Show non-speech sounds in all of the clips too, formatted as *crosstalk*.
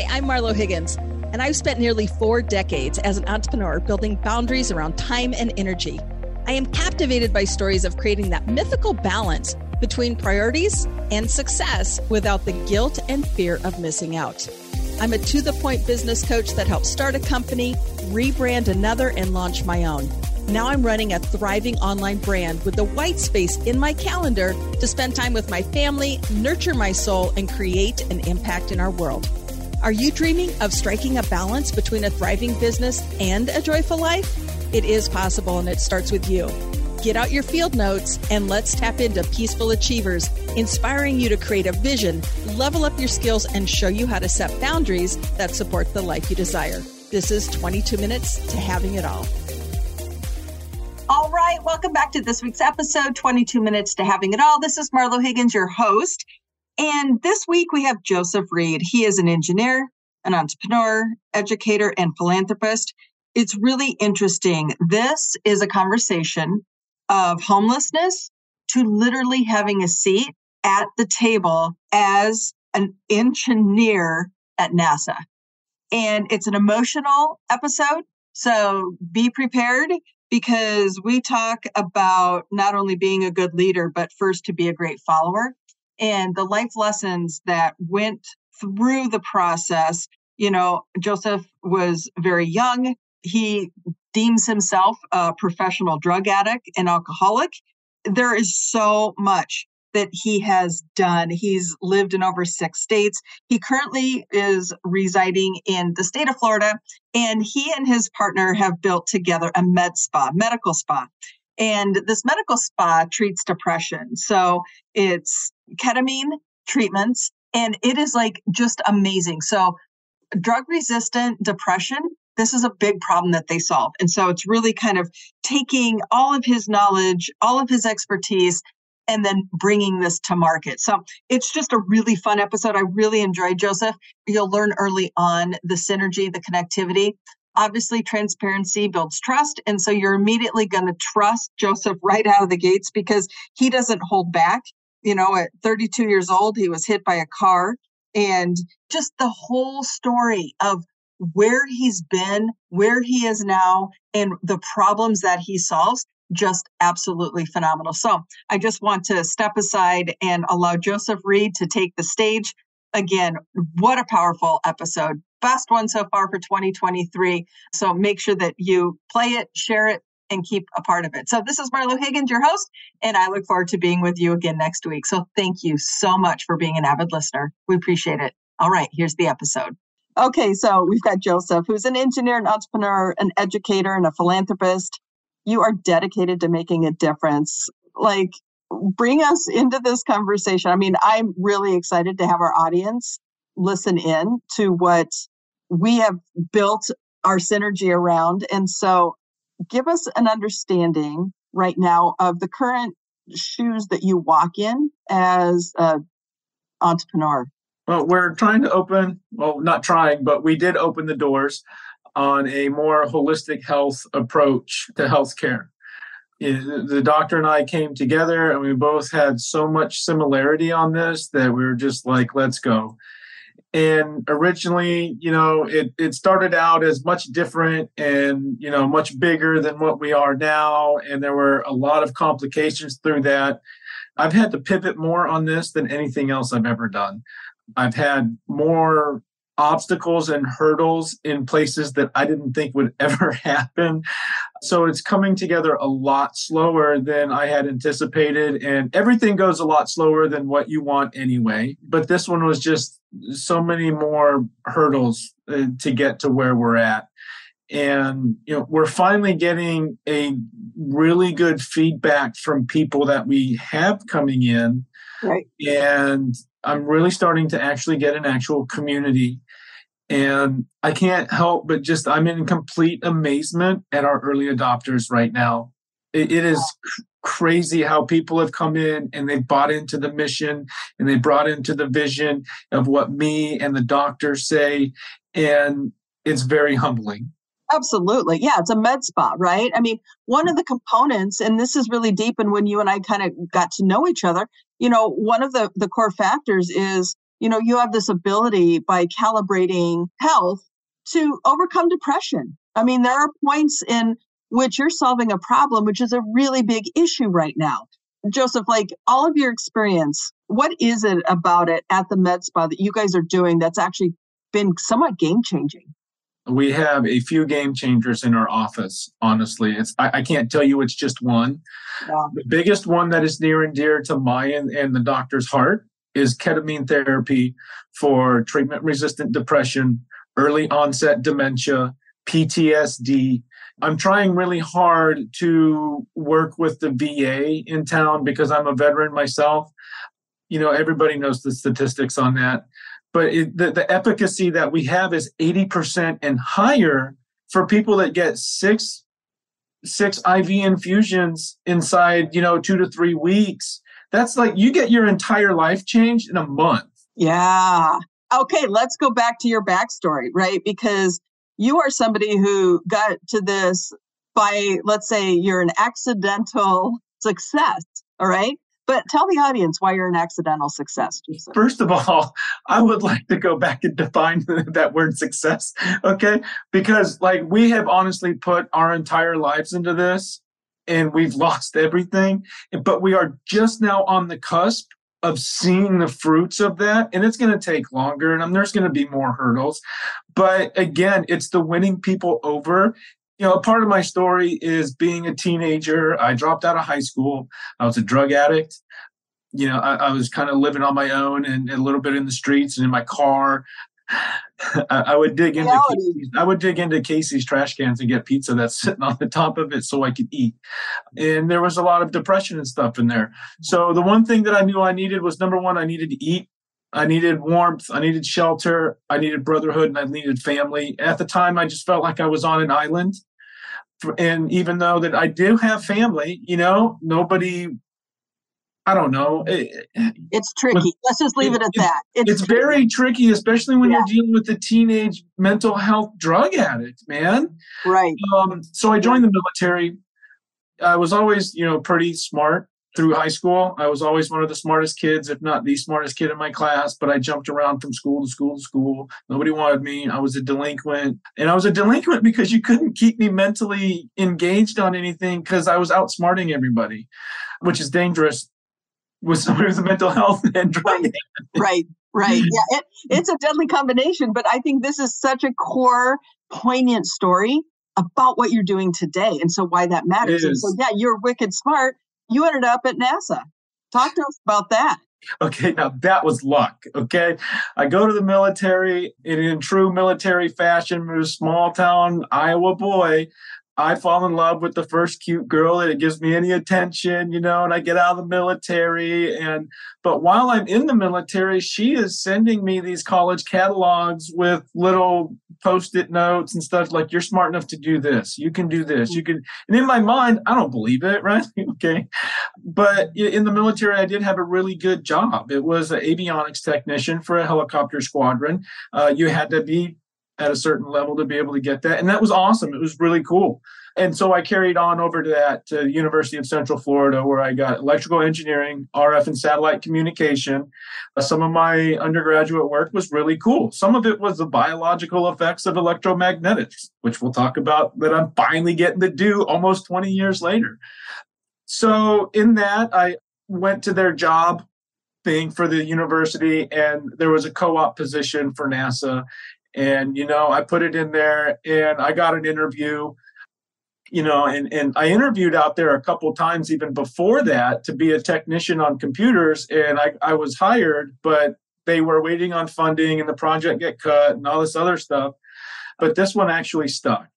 Hi, I'm Marlo Higgins, and I've spent nearly four decades as an entrepreneur building boundaries around time and energy. I am captivated by stories of creating that mythical balance between priorities and success without the guilt and fear of missing out. I'm a to the point business coach that helps start a company, rebrand another, and launch my own. Now I'm running a thriving online brand with the white space in my calendar to spend time with my family, nurture my soul, and create an impact in our world. Are you dreaming of striking a balance between a thriving business and a joyful life? It is possible, and it starts with you. Get out your field notes and let's tap into Peaceful Achievers, inspiring you to create a vision, level up your skills, and show you how to set boundaries that support the life you desire. This is 22 Minutes to Having It All. All right, welcome back to this week's episode 22 Minutes to Having It All. This is Marlo Higgins, your host. And this week we have Josef Reed. He is an engineer, an entrepreneur, educator, and philanthropist. It's really interesting. This is a conversation of homelessness to literally having a seat at the table as an engineer at NASA. And it's an emotional episode. So be prepared because we talk about not only being a good leader, but first to be a great follower and the life lessons that went through the process. You know, Josef was very young. He deems himself a professional drug addict and alcoholic. There is so much that he has done. He's lived in over six states. He currently is residing in the state of Florida, and he and his partner have built together a med spa, medical spa. And this medical spa treats depression. So it's ketamine treatments, and it is like just amazing. So, drug resistant depression, this is a big problem that they solve. And so it's really kind of taking all of his knowledge, all of his expertise, and then bringing this to market. So it's just a really fun episode. I really enjoyed Josef. You'll learn early on the synergy, the connectivity obviously transparency builds trust and so you're immediately going to trust josef right out of the gates because he doesn't hold back you know at 32 years old he was hit by a car and just the whole story of where he's been where he is now and the problems that he solves just absolutely phenomenal. So i just want to step aside and allow josef reed to take the stage. Again what a powerful episode. Best one so far for 2023. So make sure that you play it, share it, and keep a part of it. So this is Marlo Higgins, your host, and I look forward to being with you again next week. So thank you so much for being an avid listener. We appreciate it. All right, here's the episode. Okay, so we've got Josef, who's an engineer, an entrepreneur, an educator, and a philanthropist. You are dedicated to making a difference. Like, bring us into this conversation. I mean, I'm really excited to have our audience listen in to what we have built our synergy around. And so, give us an understanding right now of the current shoes that you walk in as an entrepreneur. Well, we're trying to open, well, not trying, but we did open the doors on a more holistic health approach to healthcare. Eh, the doctor and I came together and we both had so much similarity on this that we were just like, let's go and originally you know it, it started out as much different and you know much bigger than what we are now. And there were a lot of complications through that. I've had to pivot more on this than anything else i've ever done. I've had more obstacles and hurdles in places that I didn't think would *laughs* ever happen. So it's coming together a lot slower than I had anticipated. And everything goes a lot slower than what you want anyway. But this one was just so many more hurdles uh, to get to where we're at. And you know, we're finally getting a really good feedback from people that we have coming in. Right. And I'm really starting to actually get an actual community and I can't help but just, I'm in complete amazement at our early adopters right now. it, it is crazy how people have come in and they've bought into the mission and they brought into the vision of what me and the doctors say. And it's very humbling. Absolutely. Yeah, it's a med spa, right? I mean, one of the components, and this is really deep, and when you and I kind of got to know each other, you know, one of the, the core factors is you know, you have this ability by calibrating health to overcome depression. I mean, there are points in which you're solving a problem, which is a really big issue right now. Josef, like all of your experience, what is it about it at the med spa that you guys are doing that's actually been somewhat game changing? We have a few game changers in our office. Honestly, it's I, I can't tell you it's just one. Yeah. The biggest one that is near and dear to my and, and the doctor's heart is ketamine therapy for treatment resistant depression, early onset dementia, PTSD. I'm trying really hard to work with the VA in town because I'm a veteran myself. You know, everybody knows the statistics on that. But it, the, the efficacy that we have is 80% and higher for people that get six six IV infusions inside, you know, two to three weeks. That's like you get your entire life changed in a month. Yeah. Okay, let's go back to your backstory, right? Because you are somebody who got to this by, let's say, you're an accidental success. All right. But tell the audience why you're an accidental success. First of all, *laughs* I would like to go back and define *laughs* that word success. Okay. Because, like, we have honestly put our entire lives into this and we've lost everything, but we are just now on the cusp of seeing the fruits of that and it's going to take longer and there's going to be more hurdles. But again it's the winning people over. You know a part of my story is being a teenager. I dropped out of high school. I was a drug addict. You know i, I was kind of living on my own and, and, a little bit in the streets and in my car I, would dig into Casey's, I would dig into Casey's trash cans and get pizza that's *laughs* sitting on the top of it so I could eat. And there was a lot of depression and stuff in there. So the one thing that I knew I needed was number one, I needed to eat. I needed warmth. I needed shelter. I needed brotherhood and I needed family. At the time, I just felt like I was on an island. And even though that I do have family, you know, nobody I don't know. It, it's tricky. Let's just leave it, it at that. It's, it's very tricky, especially when yeah. you're dealing with a teenage mental health drug addict, man. Right. Um, so I joined the military. I was always, you know, pretty smart through high school. I was always one of the smartest kids, if not the smartest kid in my class, but I jumped around from school to school to school. Nobody wanted me. I was a delinquent. And I was a delinquent because you couldn't keep me mentally engaged on anything because I was outsmarting everybody, which is dangerous with someone with a mental health *laughs* and drug right, right, right. Yeah, it, it's a deadly combination. But I think this is such a core, poignant story about what you're doing today, and so why that matters. And so, yeah, you're wicked smart. You ended up at NASA. Talk to us about that. Okay, now that was luck. Okay, I go to the military and in true military fashion. I'm a small town Iowa boy. I fall in love with the first cute girl that gives me any attention, you know, and I get out of the military. And but while I'm in the military, she is sending me these college catalogs with little post-it notes and stuff like you're smart enough to do this. You can do this. You can and in my mind, I don't believe it, *laughs* right? okay. But in the military, I did have a really good job. It was an avionics technician for a helicopter squadron. Uh, you had to be at a certain level to be able to get that. And that was awesome. It was really cool. And so I carried on over to that to University of Central Florida, where I got electrical engineering, RF and satellite communication. Uh, some of my undergraduate work was really cool. Some of it was the biological effects of electromagnetics, which we'll talk about that I'm finally getting to do almost 20 years later. So in that, I went to their job thing for the university and there was a co-op position for NASA and, you know, I put it in there and I got an interview, you know, and, and I interviewed out there a couple times even before that to be a technician on computers. And I, I was hired, but they were waiting on funding and the project get cut and all this other stuff. But this one actually stuck.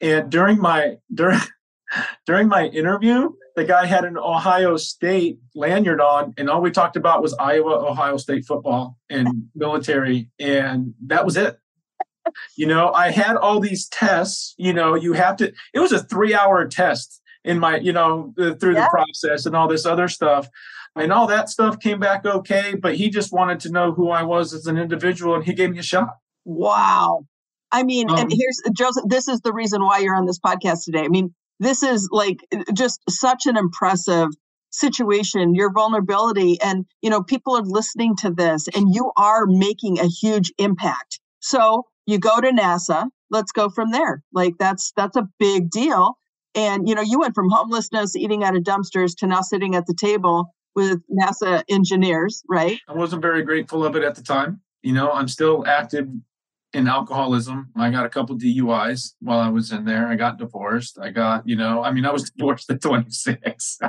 And during my during *laughs* during my interview, the guy had an Ohio State lanyard on, and all we talked about was Iowa, Ohio State football and military, and that was it you know, I had all these tests, you know, you have to, it was a three hour test in my, you know, through yeah. the process and all this other stuff. And all that stuff came back okay, but he just wanted to know who I was as an individual and he gave me a shot. Wow. I mean, um, and here's Josef, this is the reason why you're on this podcast today. I mean, this is like just such an impressive situation, your vulnerability, and you know, people are listening to this and you are making a huge impact. So you go to NASA, let's go from there. Like that's that's a big deal. And you know, you went from homelessness, eating out of dumpsters to now sitting at the table with NASA engineers, right? I wasn't very grateful of it at the time. You know, I'm still active in alcoholism. I got a couple DUIs while I was in there. I got divorced. I got, you know, I mean, I was *laughs* divorced at 26. *laughs*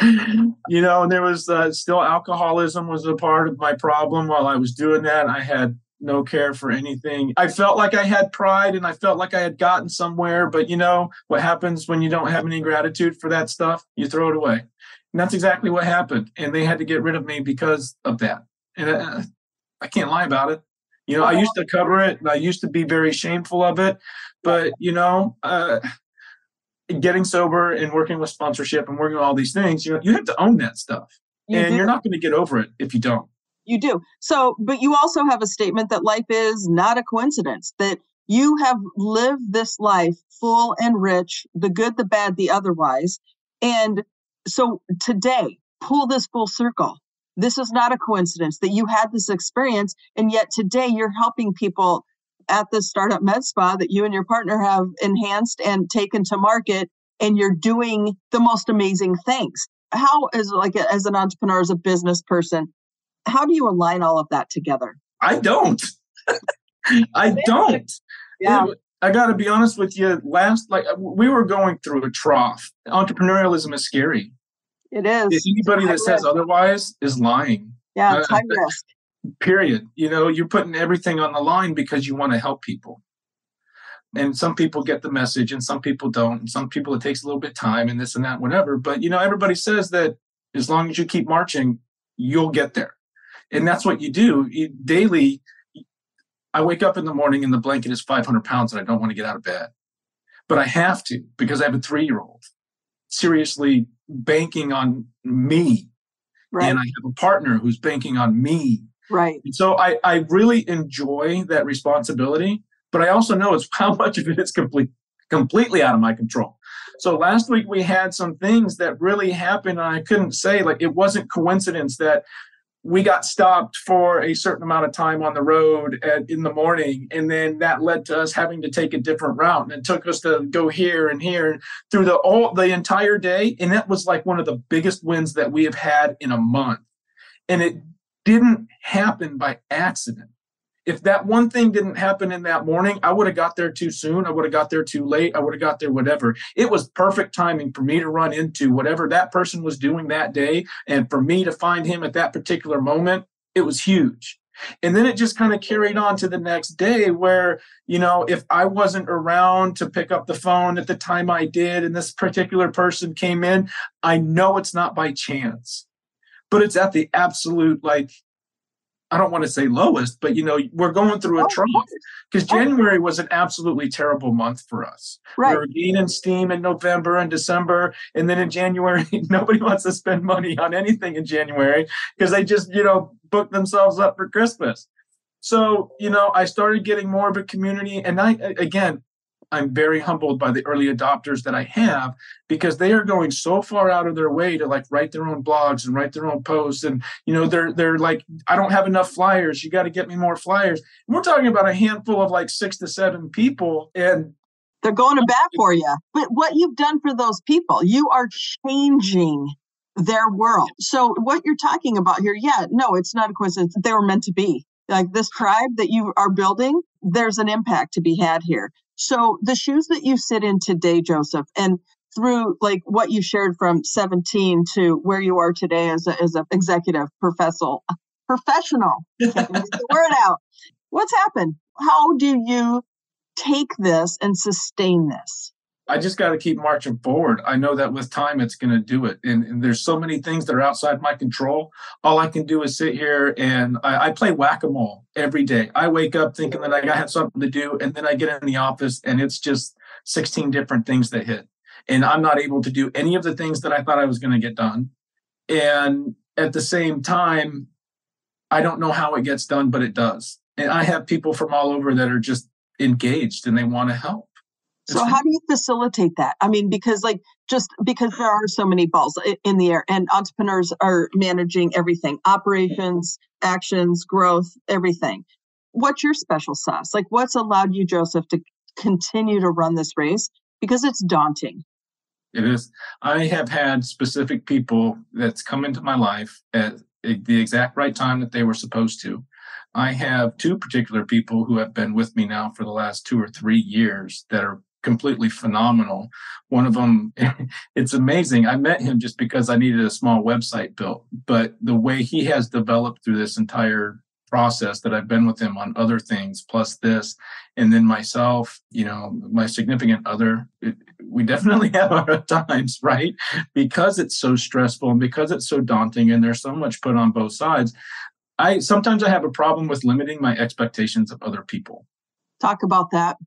*laughs* you know, and there was uh, still alcoholism was a part of my problem while I was doing that. I had no care for anything. I felt like I had pride and I felt like I had gotten somewhere, but you know what happens when you don't have any gratitude for that stuff? You throw it away. And that's exactly what happened. And they had to get rid of me because of that. And uh, I can't lie about it. You know, I used to cover it and I used to be very shameful of it. But, you know, uh, getting sober and working with sponsorship and working with all these things, you know, you have to own that stuff. You and do. you're not going to get over it if you don't. You do. So, but you also have a statement that life is not a coincidence, that you have lived this life full and rich, the good, the bad, the otherwise. And so today, pull this full circle. This is not a coincidence that you had this experience. And yet today you're helping people at the startup med spa that you and your partner have enhanced and taken to market. And you're doing the most amazing things. How, as like as an entrepreneur, as a business person, how do you align all of that together? I don't. *laughs* I don't. Yeah. I got to be honest with you. Last, like we were going through a trough. Entrepreneurialism is scary. It is. Anybody that says otherwise is lying. Yeah, it's uh, high risk. Period. You know, you're putting everything on the line because you want to help people. And some people get the message and some people don't. And some people it takes a little bit time and this and that, whatever. But you know, everybody says that as long as you keep marching, you'll get there. And that's what you do. You, daily, I wake up in the morning and the blanket is 500 pounds and I don't want to get out of bed. But I have to because I have a three year old seriously banking on me. Right. And I have a partner who's banking on me. Right. And so I, I really enjoy that responsibility, but I also know it's *laughs* how much of it is complete, completely out of my control. So last week we had some things that really happened, and I couldn't say like it wasn't coincidence that we got stopped for a certain amount of time on the road at, in the morning and then that led to us having to take a different route and it took us to go here and here and through the all the entire day and that was like one of the biggest wins that we have had in a month. And it didn't happen by accident if that one thing didn't happen in that morning, I would have got there too soon. I would have got there too late. I would have got there whatever. It was perfect timing for me to run into whatever that person was doing that day. And for me to find him at that particular moment, it was huge. And then it just kind of carried on to the next day where, you know, if I wasn't around to pick up the phone at the time I did and this particular person came in, I know it's not by chance, but it's at the absolute like I don't want to say lowest, but you know, we're going through a oh, trough because oh, January was an absolutely terrible month for us. Right. We were gaining steam in November and December, and then in January, *laughs* nobody wants to spend money on anything in January because they just, you know, book themselves up for Christmas. So, you know, I started getting more of a community, and I again, I'm very humbled by the early adopters that I have because they are going so far out of their way to like write their own blogs and write their own posts and you know they're they're like I don't have enough flyers. You got to get me more flyers. And we're talking about a handful of like 6 to 7 people and they're going to bat for you but what you've done for those people you are changing their world. So what you're talking about here yeah no it's not a coincidence. They were meant to be. Like this tribe that you are building there's an impact to be had here so the shoes that you sit in today, Josef, and through like what you shared from 17 to where you are today as a, as an executive professional, professional, the *laughs* word out. What's happened? How do you take this and sustain this? I just got to keep marching forward. I know that with time, it's going to do it. And, and, there's so many things that are outside my control. All I can do is sit here and I, I play whack a mole every day. I wake up thinking that I have something to do, and then I get in the office and it's just 16 different things that hit. And I'm not able to do any of the things that I thought I was going to get done. And at the same time, I don't know how it gets done, but it does. And I have people from all over that are just engaged and they want to help So how do you facilitate that? I mean, because like just because there are so many balls in the air and entrepreneurs are managing everything, operations, actions, growth, everything. What's your special sauce? Like what's allowed you, Josef, to continue to run this race? Because it's daunting. It is. I have had specific people that's come into my life at the exact right time that they were supposed to. I have two particular people who have been with me now for the last two or three years that are completely phenomenal. One of them, *laughs* it's amazing. I met him just because I needed a small website built, but the way he has developed through this entire process that I've been with him on other things, plus this, and then myself, you know, my significant other, it, we definitely *laughs* have our times, right? Because it's so stressful and because it's so daunting and there's so much put on both sides. I sometimes I have a problem with limiting my expectations of other people. Talk about that.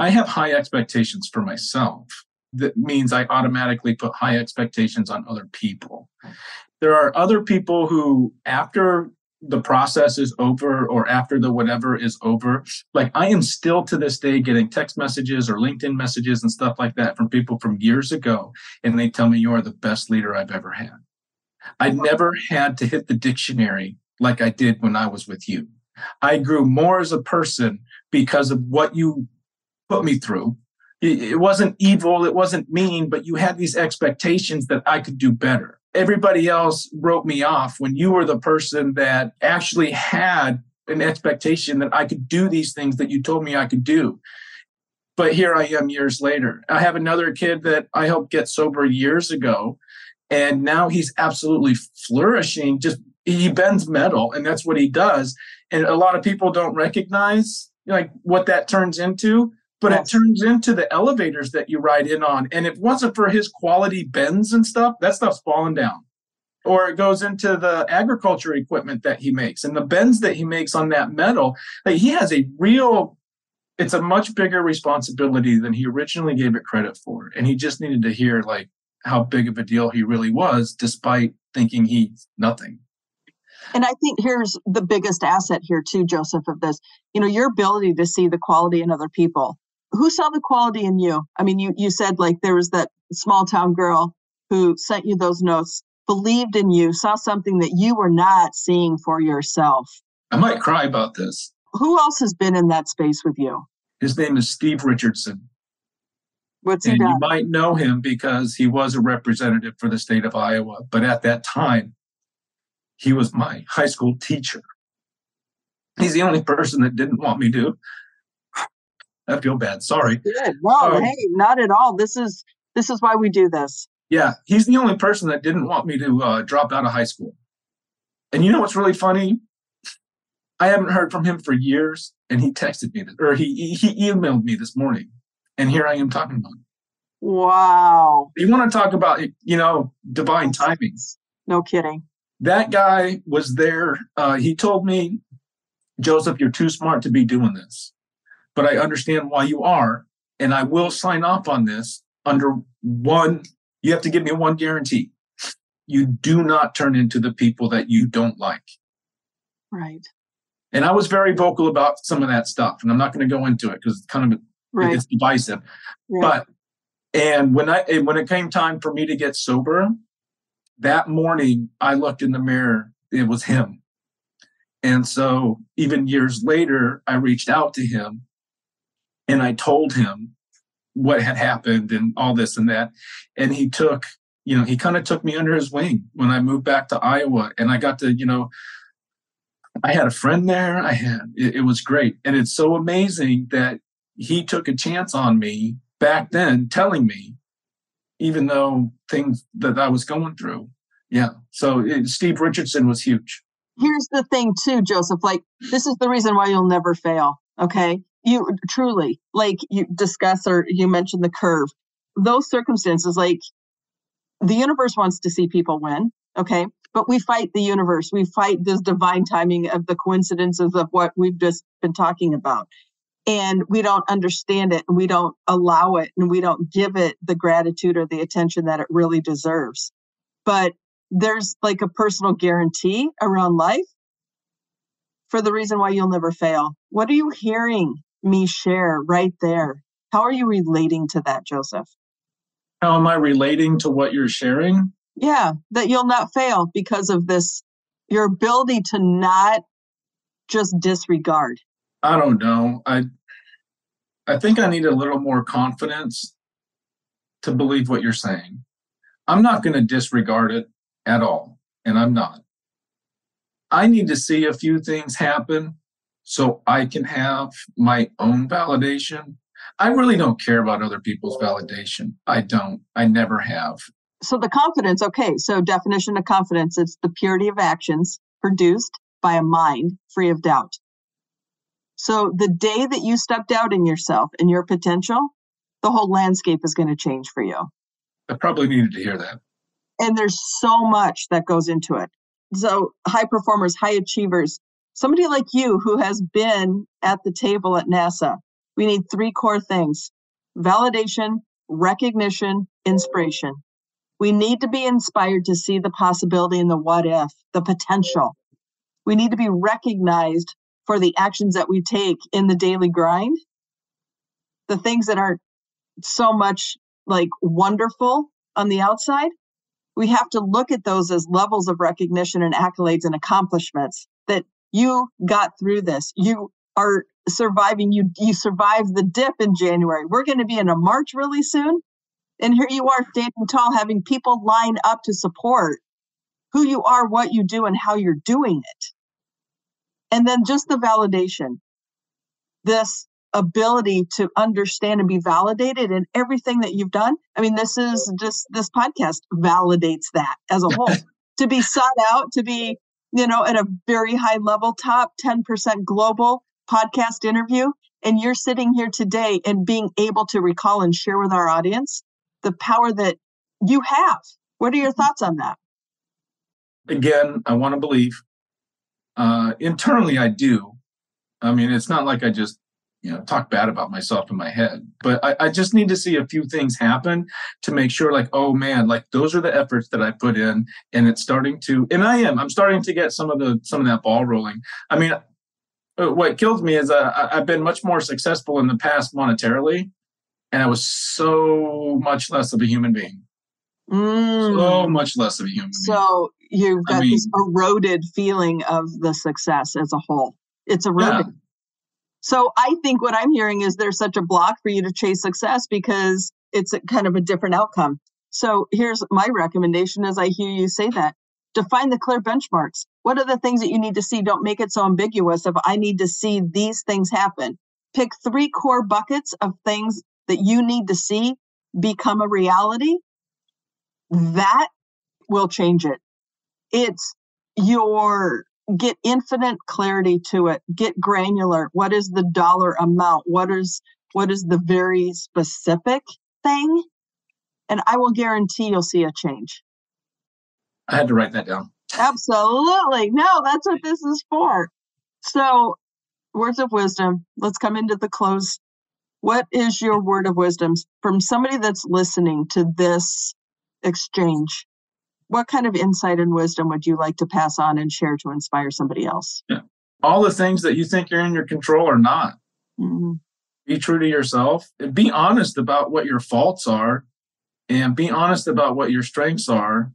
I have high expectations for myself. That means I automatically put high expectations on other people. There are other people who, after the process is over or after the whatever is over, like I am still to this day getting text messages or LinkedIn messages and stuff like that from people from years ago. And they tell me you are the best leader I've ever had. I never had to hit the dictionary like I did when I was with you. I grew more as a person because of what you put me through. It wasn't evil, it wasn't mean, but you had these expectations that I could do better. Everybody else wrote me off when you were the person that actually had an expectation that I could do these things that you told me I could do. But here I am years later. I have another kid that I helped get sober years ago. And now he's absolutely flourishing. Just he bends metal, and that's what he does. And a lot of people don't recognize like what that turns into but yes. it turns into the elevators that you ride in on. And if it wasn't for his quality bends and stuff, that stuff's falling down. Or it goes into the agriculture equipment that he makes and the bends that he makes on that metal. Like he has a real, it's a much bigger responsibility than he originally gave it credit for. And he just needed to hear like how big of a deal he really was, despite thinking he's nothing. And I think here's the biggest asset here too, Josef, of this. You know, your ability to see the quality in other people who saw the quality in you? I mean, you you said like there was that small town girl who sent you those notes, believed in you, saw something that you were not seeing for yourself. I might cry about this. Who else has been in that space with you? His name is Steve Richardson. What's he and done? You might know him because he was a representative for the state of Iowa, but at that time, he was my high school teacher. He's the only person that didn't want me to I feel bad. Sorry. Good. No, um, hey, not at all. This is this is why we do this. Yeah, he's the only person that didn't want me to uh, drop out of high school. And you know what's really funny? I haven't heard from him for years, and he texted me, or he he emailed me this morning, and here I am talking about it. Wow. You want to talk about you know divine timings? No kidding. That guy was there. Uh, he told me, Josef, you're too smart to be doing this but I understand why you are. And I will sign off on this under one, you have to give me one guarantee. You do not turn into the people that you don't like. Right. And I was very vocal about some of that stuff. And I'm not going to go into it because it's kind of right. it's divisive. Right. But and when I and when it came time for me to get sober, that morning I looked in the mirror. It was him. And so even years later, I reached out to him and I told him what had happened and all this and that. And he took, you know, he kind of took me under his wing when I moved back to Iowa. And I got to, you know, I had a friend there. I had, it, it was great. And it's so amazing that he took a chance on me back then, telling me, even though things that I was going through. Yeah. So it, Steve Richardson was huge. Here's the thing, too, Josef. Like, this is the reason why you'll never fail. Okay you truly like you discuss or you mentioned the curve. Those circumstances like the universe wants to see people win okay? But we fight the universe. We fight this divine timing of the coincidences of what we've just been talking about. And we don't understand it and we don't allow it and we don't give it the gratitude or the attention that it really deserves. But there's like a personal guarantee around life for the reason why you'll never fail. What are you hearing me share right there How are you relating to that, Josef? How am I relating to what you're sharing? Yeah, that you'll not fail because of this, your ability to not just disregard. I don't know. I I think I need a little more confidence to believe what you're saying. I'm not going to disregard it at all, and I'm not. I need to see a few things happen so I can have my own validation. I really don't care about other people's validation. I don't. I never have. So the confidence, okay, so definition of confidence, it's the purity of actions produced by a mind free of doubt. So the day that you step out in yourself and your potential, the whole landscape is going to change for you. I probably needed to hear that. And there's so much that goes into it. So high performers, high achievers, somebody like you who has been at the table at NASA, we need three core things validation, recognition, inspiration. We need to be inspired to see the possibility and the what if, the potential. We need to be recognized for the actions that we take in the daily grind, the things that are so much like wonderful on the outside. We have to look at those as levels of recognition and accolades and accomplishments that you got through this. You are surviving. You you survived the dip in January. We're going to be in a March really soon. And here you are standing tall, having people line up to support who you are, what you do, and how you're doing it. And then just the validation, this ability to understand and be validated in everything that you've done. I mean, this is just this podcast validates that as a whole. *laughs* to be sought out, to be, you know, at a very high level, top 10% global podcast interview. And you're sitting here today and being able to recall and share with our audience the power that you have. What are your thoughts on that? Again, I want to believe uh, internally, I do. I mean, it's not like I just you know talk bad about myself in my head but I, I, just need to see a few things happen to make sure like oh man like those are the efforts that i put in and it's starting to and i am i'm starting to get some of the some of that ball rolling i mean uh, what kills me is uh, i've been much more successful in the past monetarily and i was so much less of a human being mm. so much less of a human so you've got I mean, this eroded feeling of the success as a whole. It's eroded. Yeah. So I think what I'm hearing is there's such a block for you to chase success because it's a, kind of a different outcome. So here's my recommendation as I hear you say that. Define the clear benchmarks. What are the things that you need to see? Don't make it so ambiguous of I need to see these things happen. Pick three core buckets of things that you need to see become a reality. That will change it it's your get infinite clarity to it get granular. What is the dollar amount? What is what is the very specific thing? And i will guarantee you'll see a change. I had to write that down. Absolutely. No that's what this is for. So words of wisdom. Let's come into the close. What is your word of wisdom? From somebody that's listening to this exchange what kind of insight and wisdom would you like to pass on and share to inspire somebody else? Yeah. All the things that you think you're in your control are not. Mm-hmm. Be true to yourself. Be honest about what your faults are and be honest about what your strengths are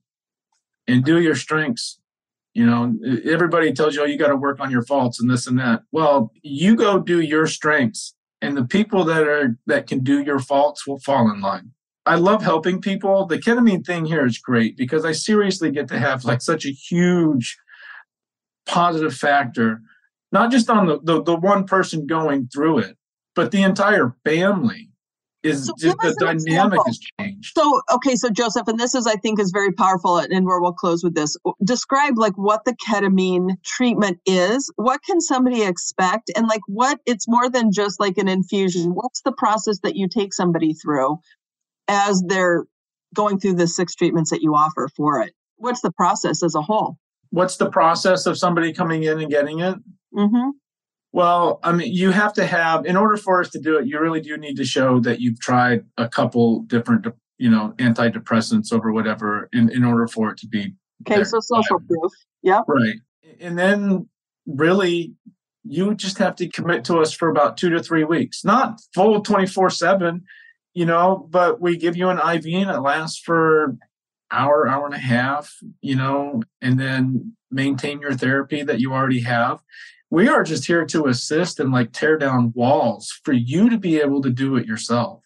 and do your strengths. You know, everybody tells you, oh, you got to work on your faults and this and that. Well, you go do your strengths and the people that are that can do your faults will fall in line. I love helping people. The ketamine thing here is great because I seriously get to have like such a huge positive factor, not just on the, the, the one person going through it, but the entire family is so just the dynamic has changed. So okay, so Josef, and this is I think is very powerful, and where we'll close with this. Describe like what the ketamine treatment is. What can somebody expect, and like what it's more than just like an infusion. What's the process that you take somebody through? As they're going through the six treatments that you offer for it? What's the process as a whole? What's the process of somebody coming in and getting it? Mm-hmm. Well, I mean, you have to have, in order for us to do it, you really do need to show that you've tried a couple different, you know, antidepressants over whatever in, in order for it to be. Okay, so social proof. Yep. Right. And then really you just have to commit to us for about two to three weeks, not full 24 7, you know, but we give you an IV and it lasts for hour, hour and a half, you know, and then maintain your therapy that you already have. We are just here to assist and like tear down walls for you to be able to do it yourself.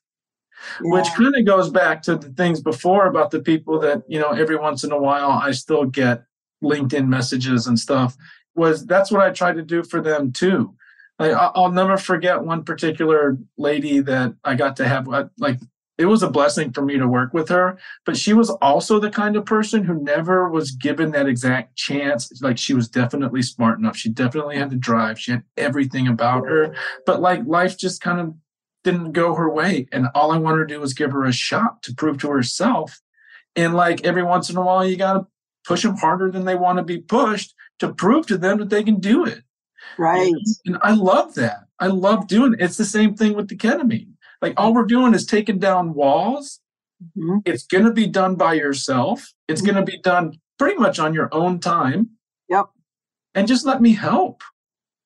Yeah. Which kind of goes back to the things before about the people that, you know, every once in a while I still get LinkedIn messages and stuff. Was that's what I try to do for them too. Like, I'll never forget one particular lady that I got to have. Uh, like it was a blessing for me to work with her but she was also the kind of person who never was given that exact chance. Like she was definitely smart enough. She definitely had the drive. She had everything about her but like life just kind of didn't go her way and all i wanted to do was give her a shot to prove to herself and like every once in a while you got to push them harder than they want to be pushed to prove to them that they can do it right and, i love that i love doing it it's the same thing with the ketamine like all we're doing is taking down walls. Mm-hmm. It's going to be done by yourself. It's mm-hmm. going to be done pretty much on your own time. Yep. And just let me help.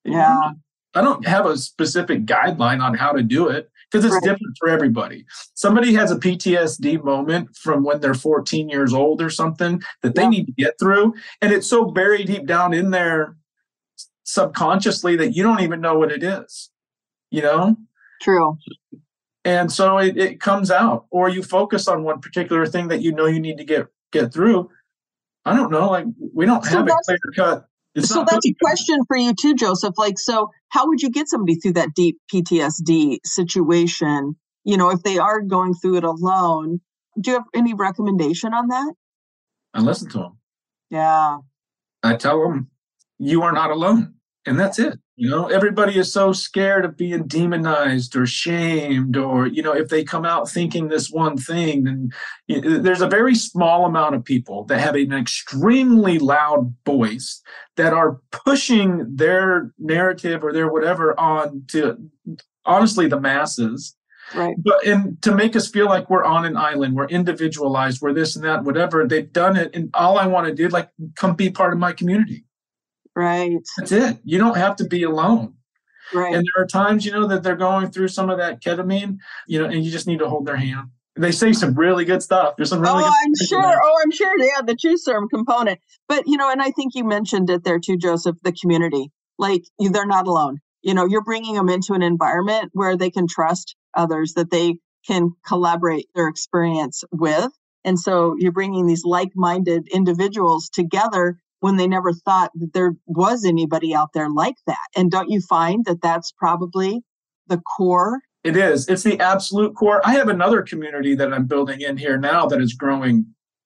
Yeah. I don't have a specific guideline on how to do it because it's right. different for everybody. Somebody has a PTSD moment from when they're 14 years old or something that they need to get through. And it's so buried deep down in there subconsciously that you don't even know what it is. You know? True. And so it, it comes out. Or you focus on one particular thing that you know you need to get get through. I don't know like we don't so have a clear cut. It's so that's a question for you too josef. Like so how would you get somebody through that deep ptsd situation? You know if they are going through it alone do you have any recommendation on that? I listen to them yeah. I tell them you are not alone and that's it you know, everybody is so scared of being demonized or shamed, or, you know, if they come out thinking this one thing, then you know, there's a very small amount of people that have an extremely loud voice that are pushing their narrative or their whatever on to honestly the masses. Right. But and to make us feel like we're on an island, we're individualized, we're this and that, whatever. They've done it. And all I want to do, like, come be part of my community. Right. That's it. You don't have to be alone. Right. And there are times, you know, that they're going through some of that ketamine, you know, and you just need to hold their hand. They say some really good stuff. There's some really. Oh, I'm sure. Oh, I'm sure. Yeah, the true serum component. But you know, and I think you mentioned it there too, Josef. The community, like they're not alone. You know, you're bringing them into an environment where they can trust others, that they can collaborate their experience with, and so you're bringing these like-minded individuals together when they never thought that there was anybody out there like that. And don't you find that that's probably the core? It is. It's the absolute core. I have another community that I'm building in here now that is growing.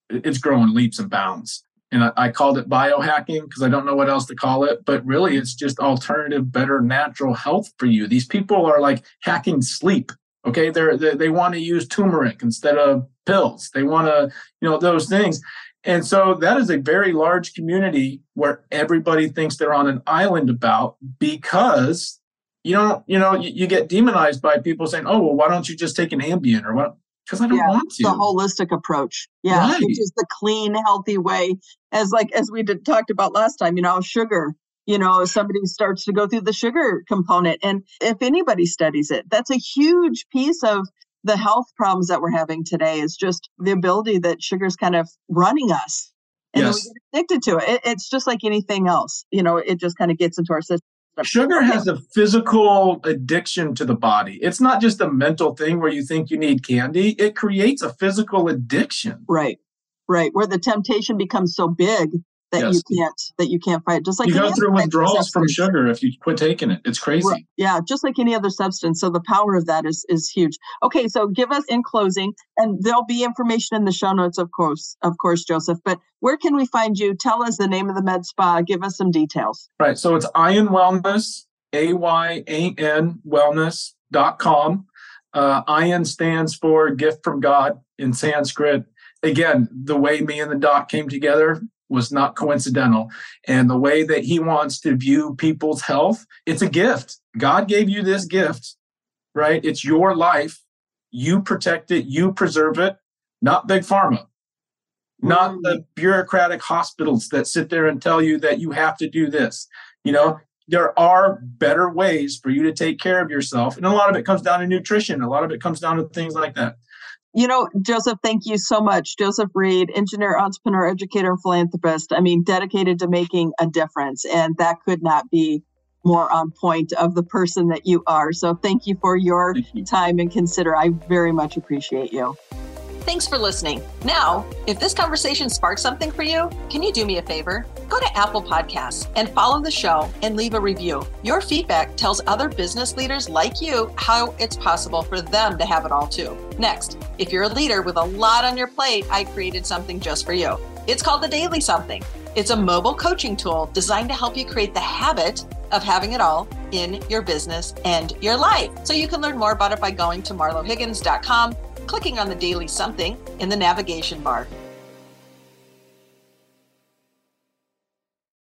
It's growing leaps and bounds. And I, I called it biohacking because I don't know what else to call it. But really, it's just alternative, better natural health for you. These people are like hacking sleep. Okay, they're, they they want to use turmeric instead of pills. They want to, you know, those things. And so that is a very large community where everybody thinks they're on an island about because you don't, you know, you, you get demonized by people saying, oh, well, why don't you just take an Ambien or what? Because I don't yeah, want to. The holistic approach. Yeah. Right. Which is the clean, healthy way. As like, as we did, talked about last time, you know, sugar, you know, somebody starts to go through the sugar component. And if anybody studies it, that's a huge piece of the health problems that we're having today is just the ability that sugar's kind of running us and yes. we get addicted to it. it. It's just like anything else, you know, it just kind of gets into our system. Sugar has a physical addiction to the body. It's not just a mental thing where you think you need candy. It creates a physical addiction. Right. Right. Where the temptation becomes so big that yes. you can't that you can't fight. Just like you go through withdrawals from sugar if you quit taking it. It's crazy. Right. Yeah, just like any other substance. So the power of that is is huge. Okay, so give us in closing, and there'll be information in the show notes, of course, of course, Josef. But where can we find you? Tell us the name of the med spa. Give us some details. Right. So it's Ayan Wellness, A Y A N Wellness.com. Uh, Ayan stands for gift from God in Sanskrit. Again, the way me and the doc came together, was not coincidental. And the way that he wants to view people's health, it's a gift. God gave you this gift, right? It's your life. You protect it, you preserve it, not big pharma, not the mm. bureaucratic hospitals that sit there and tell you that you have to do this. You know, there are better ways for you to take care of yourself. And a lot of it comes down to nutrition, a lot of it comes down to things like that. You know, Josef, thank you so much. Josef Reed, engineer, entrepreneur, educator, philanthropist. I mean, dedicated to making a difference. And that could not be more on point of the person that you are. So thank you for your you. time and consider. I very much appreciate you. Thanks for listening. Now, if this conversation sparked something for you, can you do me a favor? Go to Apple Podcasts and follow the show and leave a review. Your feedback tells other business leaders like you how it's possible for them to have it all too. Next, if you're a leader with a lot on your plate, I created something just for you. It's called the Daily Something. It's a mobile coaching tool designed to help you create the habit of having it all in your business and your life. So you can learn more about it by going to marlohiggins.com clicking on the daily something in the navigation bar.